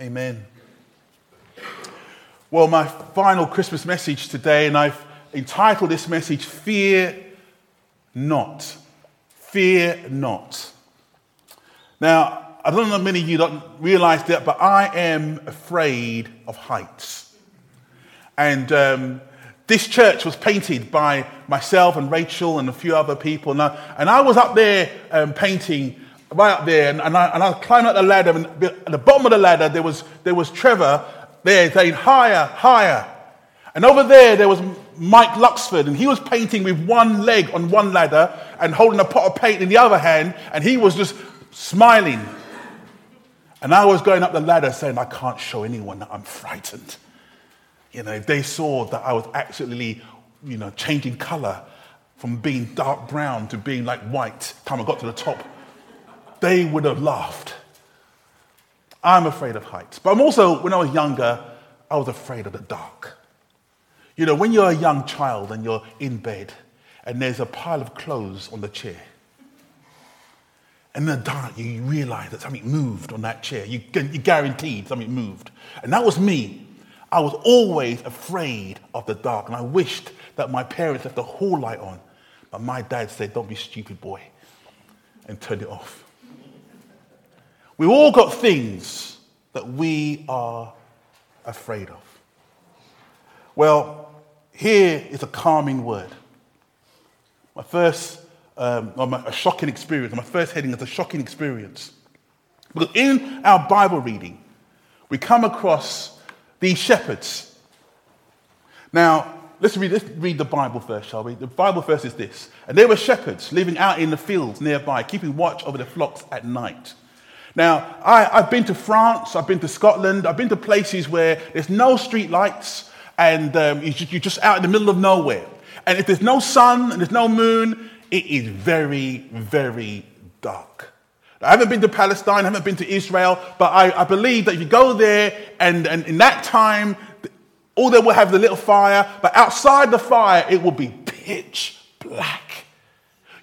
Amen. Well, my final Christmas message today, and I've entitled this message, Fear Not. Fear Not. Now, I don't know many of you don't realize that, but I am afraid of heights. And um, this church was painted by myself and Rachel and a few other people. And I, and I was up there um, painting right up there, and, and, I, and I climbed up the ladder, and at the bottom of the ladder, there was, there was Trevor there saying, higher, higher. And over there, there was Mike Luxford, and he was painting with one leg on one ladder and holding a pot of paint in the other hand, and he was just smiling. And I was going up the ladder saying, I can't show anyone that I'm frightened. You know, if they saw that I was actually, you know, changing color from being dark brown to being like white, time I got to the top, they would have laughed. I'm afraid of heights. But I'm also, when I was younger, I was afraid of the dark. You know, when you're a young child and you're in bed and there's a pile of clothes on the chair, and in the dark, you realize that something moved on that chair. You, you guaranteed something moved. And that was me. I was always afraid of the dark, and I wished that my parents left the hall light on. But my dad said, Don't be stupid, boy, and turned it off. We've all got things that we are afraid of. Well, here is a calming word. My first, um, a shocking experience. My first heading is a shocking experience. Because in our Bible reading, we come across these shepherds. Now, let's read, let's read the Bible first, shall we? The Bible verse is this. And they were shepherds living out in the fields nearby, keeping watch over the flocks at night. Now, I, have been to France, I've been to Scotland, I've been to places where there's no street lights and um, you're just out in the middle of nowhere. And if there's no sun and there's no moon, it is very, very dark. I haven't been to Palestine, I haven't been to Israel, but I, I believe that if you go there and, and in that time, all they will have the little fire, but outside the fire, it will be pitch black.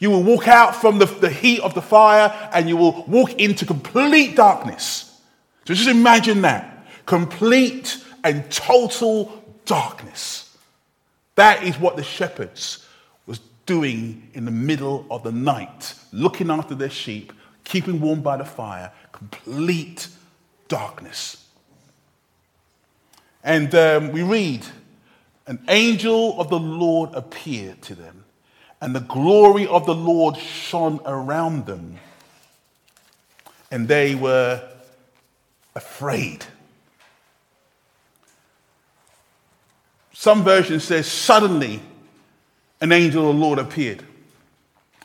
You will walk out from the, the heat of the fire and you will walk into complete darkness. So just imagine that complete and total darkness. That is what the shepherds was doing in the middle of the night, looking after their sheep, keeping warm by the fire, complete darkness. And um, we read, an angel of the Lord appeared to them and the glory of the Lord shone around them, and they were afraid. Some version says, suddenly an angel of the Lord appeared.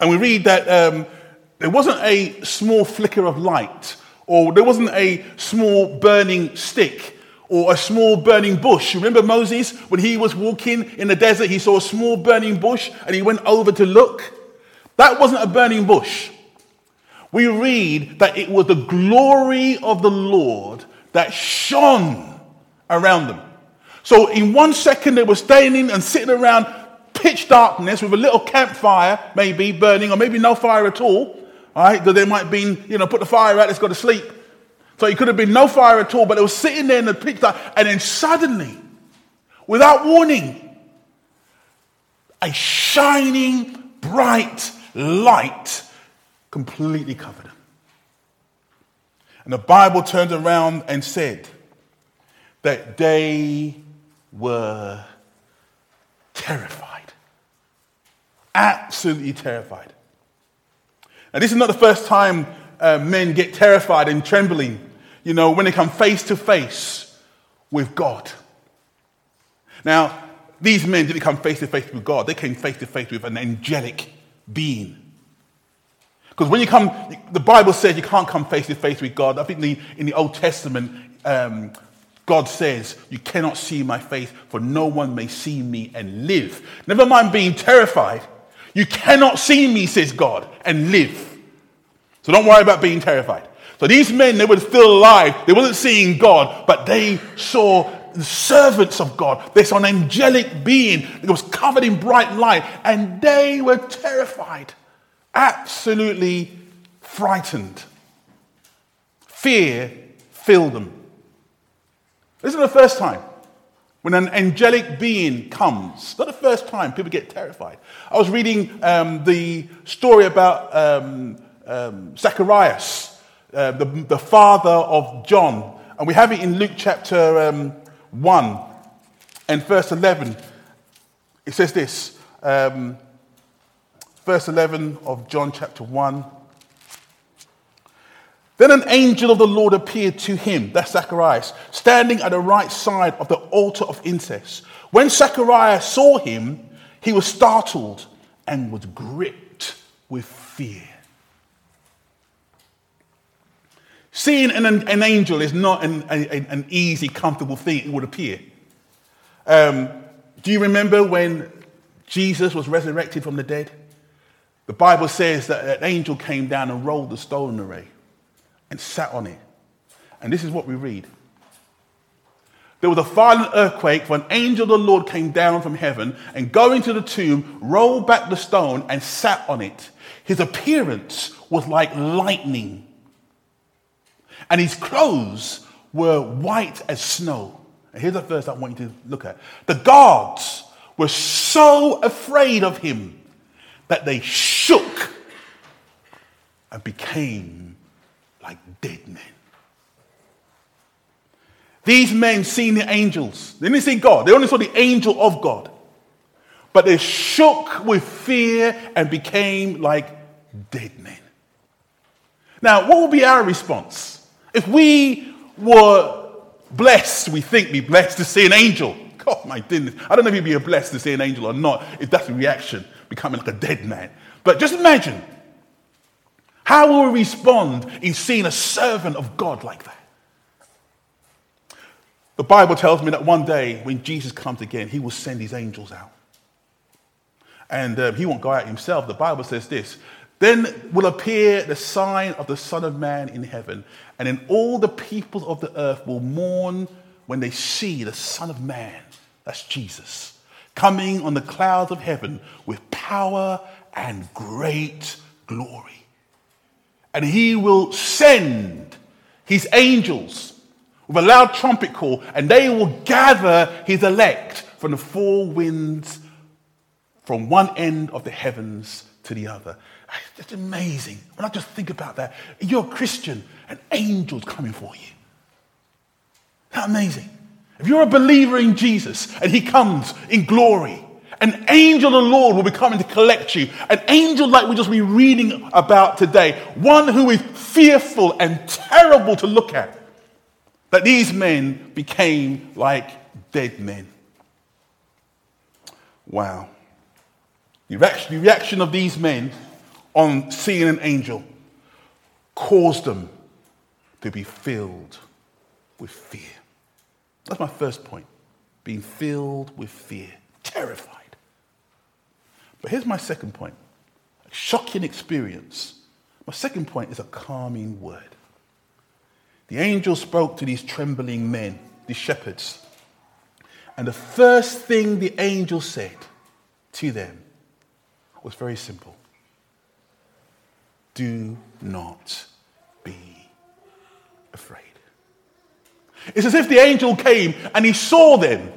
And we read that um, there wasn't a small flicker of light, or there wasn't a small burning stick or a small burning bush. Remember Moses when he was walking in the desert, he saw a small burning bush and he went over to look? That wasn't a burning bush. We read that it was the glory of the Lord that shone around them. So in one second, they were standing and sitting around pitch darkness with a little campfire, maybe burning, or maybe no fire at all. All right, because they might be, you know, put the fire out, let's go to sleep. So it could have been no fire at all, but it was sitting there in the picture. and then suddenly, without warning, a shining, bright light completely covered them. And the Bible turned around and said that they were terrified. Absolutely terrified. Now, this is not the first time uh, men get terrified and trembling, you know, when they come face to face with God. Now, these men didn't come face to face with God, they came face to face with an angelic being. Because when you come, the Bible says you can't come face to face with God. I think the, in the Old Testament, um, God says, You cannot see my face, for no one may see me and live. Never mind being terrified. You cannot see me, says God, and live. So don't worry about being terrified. So these men, they were still alive. They wasn't seeing God, but they saw the servants of God. They saw an angelic being that was covered in bright light, and they were terrified, absolutely frightened. Fear filled them. This isn't the first time when an angelic being comes. Not the first time people get terrified. I was reading um, the story about um, um, Zacharias, uh, the, the father of John, and we have it in Luke chapter um, 1 and verse 11. It says this, um, verse 11 of John chapter 1. Then an angel of the Lord appeared to him, that's Zacharias, standing at the right side of the altar of incense. When Zacharias saw him, he was startled and was gripped with fear. Seeing an, an angel is not an, an, easy, comfortable thing, it would appear. Um, do you remember when Jesus was resurrected from the dead? The Bible says that an angel came down and rolled the stone away and sat on it. And this is what we read. There was a violent earthquake, for an angel of the Lord came down from heaven and going to the tomb, rolled back the stone and sat on it. His appearance was like lightning, and his clothes were white as snow. And here's a verse I want you to look at. The guards were so afraid of him that they shook and became like dead men. These men seen the angels. They didn't see God, they only saw the angel of God. But they shook with fear and became like dead men. Now, what would be our response? If we were blessed, we think be blessed to see an angel. God, my goodness. I don't know if you'd be blessed to see an angel or not, if that's the reaction, becoming like a dead man. But just imagine how will we respond in seeing a servant of God like that? The Bible tells me that one day when Jesus comes again, he will send his angels out. And uh, he won't go out himself. The Bible says this Then will appear the sign of the Son of Man in heaven, and then all the peoples of the earth will mourn when they see the Son of Man, that's Jesus, coming on the clouds of heaven with power and great glory and he will send his angels with a loud trumpet call, and they will gather his elect from the four winds from one end of the heavens to the other. It's amazing. When I just think about that, you're a Christian, and angels coming for you. That amazing? If you're a believer in Jesus and he comes in glory, an angel of the Lord will be coming to collect you. An angel like we just be reading about today. One who is fearful and terrible to look at. That these men became like dead men. Wow. The reaction, the reaction of these men on seeing an angel caused them to be filled with fear. That's my first point. Being filled with fear, terrified. But here's my second point a shocking experience. My second point is a calming word. The angel spoke to these trembling men, these shepherds. And the first thing the angel said to them was very simple Do not be afraid. It's as if the angel came and he saw them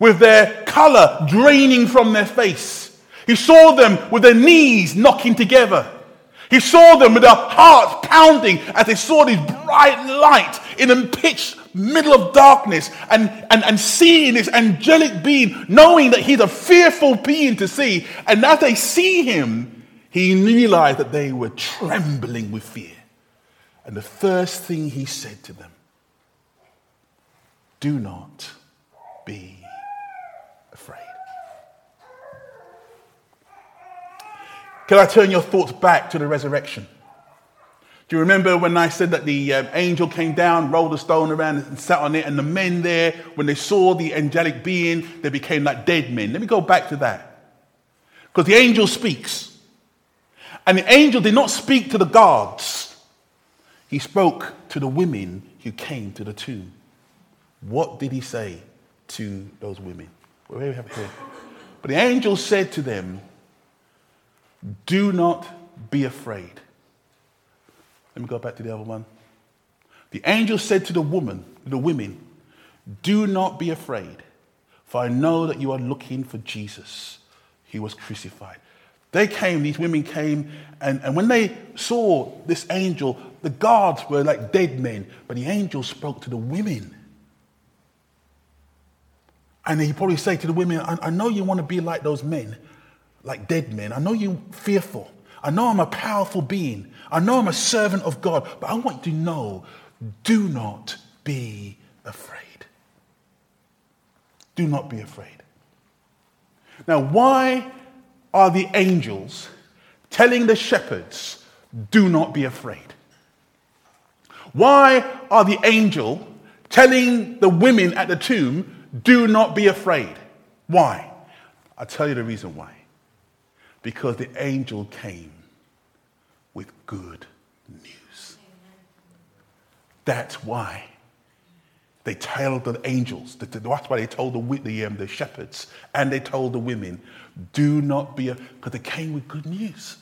with their color draining from their face he saw them with their knees knocking together. He saw them with their hearts pounding as they saw this bright light in the pitch middle of darkness and, and, and seeing this angelic being, knowing that he's a fearful being to see. And as they see him, he realized that they were trembling with fear. And the first thing he said to them, do not be afraid. Can I turn your thoughts back to the resurrection? Do you remember when I said that the um, angel came down, rolled a stone around, and sat on it, and the men there, when they saw the angelic being, they became like dead men? Let me go back to that. Because the angel speaks. And the angel did not speak to the guards, he spoke to the women who came to the tomb. What did he say to those women? Well, we have here. But the angel said to them, do not be afraid. Let me go back to the other one. The angel said to the woman, the women, Do not be afraid, for I know that you are looking for Jesus. He was crucified. They came, these women came, and, and when they saw this angel, the guards were like dead men, but the angel spoke to the women. And he probably said to the women, I, I know you want to be like those men, like dead men. I know you're fearful. I know I'm a powerful being. I know I'm a servant of God, but I want you to know do not be afraid. Do not be afraid. Now, why are the angels telling the shepherds, do not be afraid? Why are the angel telling the women at the tomb, do not be afraid? Why? I'll tell you the reason why. Because the angel came with good news. That's why they told the angels, that's why they told the, the, um, the shepherds, and they told the women, do not be, because they came with good news.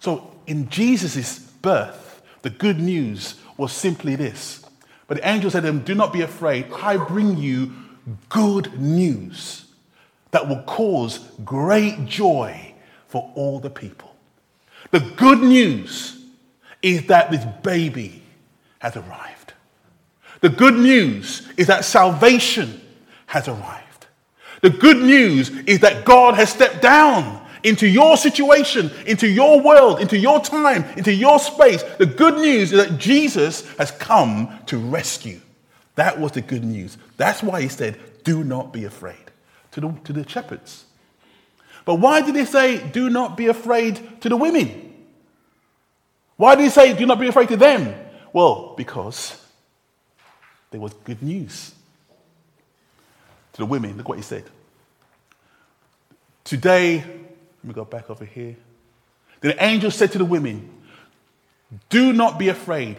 So in Jesus' birth, the good news was simply this. But the angel said to them, Do not be afraid. I bring you good news that will cause great joy for all the people. The good news is that this baby has arrived. The good news is that salvation has arrived. The good news is that God has stepped down into your situation, into your world, into your time, into your space. The good news is that Jesus has come to rescue. That was the good news. That's why he said, Do not be afraid to the, to the shepherds. But why did he say, Do not be afraid to the women? Why did he say, Do not be afraid to them? Well, because there was good news. To the women, look what he said. Today, let me go back over here. Then The angel said to the women, Do not be afraid,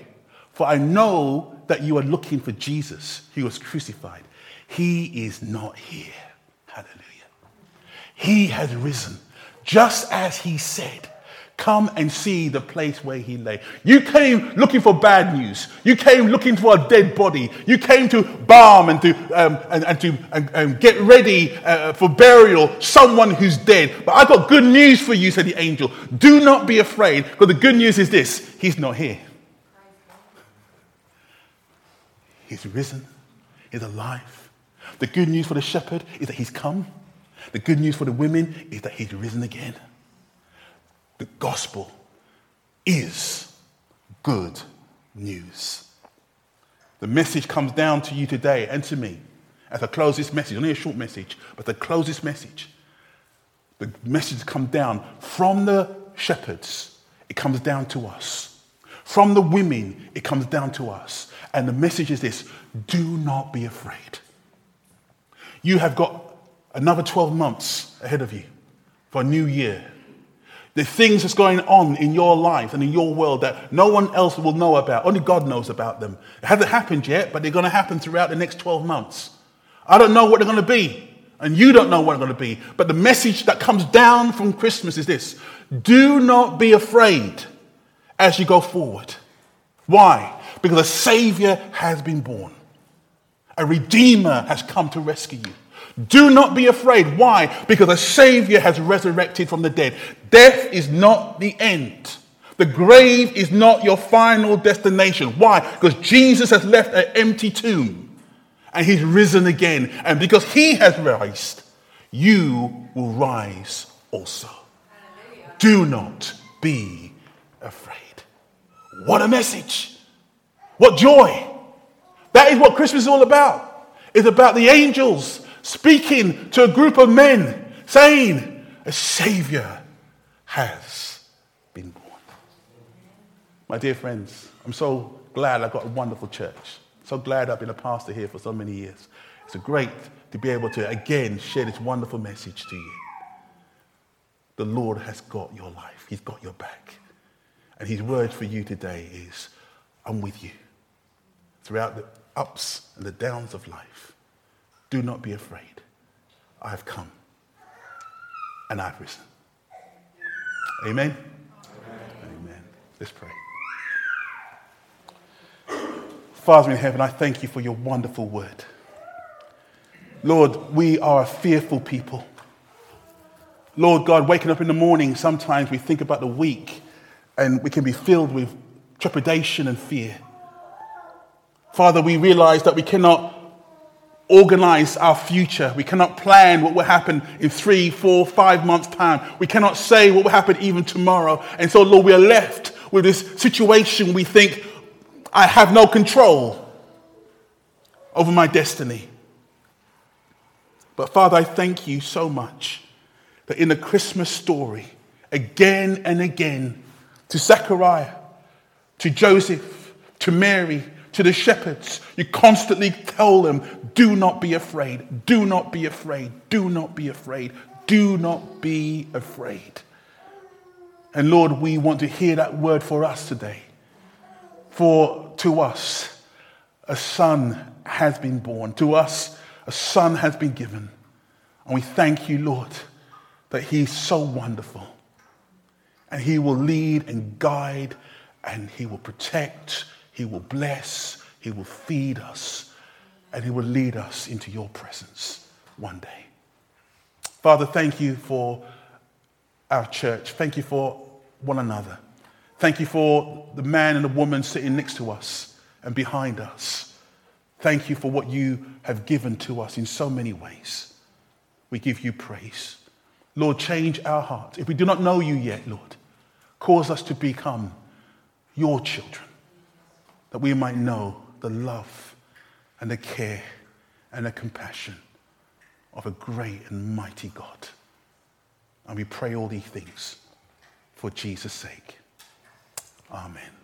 for I know that you are looking for Jesus. He was crucified. He is not here. Hallelujah. He has risen, just as he said. Come and see the place where he lay. You came looking for bad news. You came looking for a dead body. You came to balm and to, um, and, and, to and, and get ready uh, for burial someone who's dead. But I've got good news for you, said the angel. Do not be afraid, because the good news is this He's not here. He's risen. He's alive. The good news for the shepherd is that he's come. The good news for the women is that he's risen again. The gospel is good news. The message comes down to you today and to me as I close this message, only a short message, but the closest message. The message comes down from the shepherds, it comes down to us. From the women, it comes down to us. And the message is this do not be afraid. You have got another 12 months ahead of you for a new year. The things that's going on in your life and in your world that no one else will know about. Only God knows about them. It hasn't happened yet, but they're going to happen throughout the next 12 months. I don't know what they're going to be, and you don't know what they're going to be. But the message that comes down from Christmas is this do not be afraid as you go forward. Why? Because a Savior has been born, a Redeemer has come to rescue you. Do not be afraid. Why? Because a Savior has resurrected from the dead. Death is not the end. The grave is not your final destination. Why? Because Jesus has left an empty tomb and he's risen again. And because he has raised, you will rise also. Hallelujah. Do not be afraid. What a message! What joy! That is what Christmas is all about. It's about the angels speaking to a group of men, saying, A Savior has been born. My dear friends, I'm so glad I've got a wonderful church. So glad I've been a pastor here for so many years. It's great to be able to again share this wonderful message to you. The Lord has got your life, He's got your back. And His word for you today is I'm with you throughout the ups and the downs of life. Do not be afraid. I have come and I've risen. Amen? Amen. Amen. Let's pray. Father in heaven, I thank you for your wonderful word. Lord, we are a fearful people. Lord God, waking up in the morning, sometimes we think about the week and we can be filled with trepidation and fear. Father, we realize that we cannot organize our future. We cannot plan what will happen in three, four, five months' time. We cannot say what will happen even tomorrow. And so, Lord, we are left with this situation we think, I have no control over my destiny. But Father, I thank you so much that in the Christmas story, again and again, to Zechariah, to Joseph, to Mary, to the shepherds, you constantly tell them, do not be afraid, do not be afraid, do not be afraid, do not be afraid. And Lord, we want to hear that word for us today. For to us, a son has been born. To us, a son has been given. And we thank you, Lord, that he's so wonderful. And he will lead and guide, and he will protect, he will bless, he will feed us, and he will lead us into your presence one day. Father, thank you for our church. Thank you for one another. Thank you for the man and the woman sitting next to us and behind us. Thank you for what you have given to us in so many ways. We give you praise. Lord, change our hearts. If we do not know you yet, Lord, cause us to become your children, that we might know the love and the care and the compassion of a great and mighty God. And we pray all these things for Jesus' sake. Amen.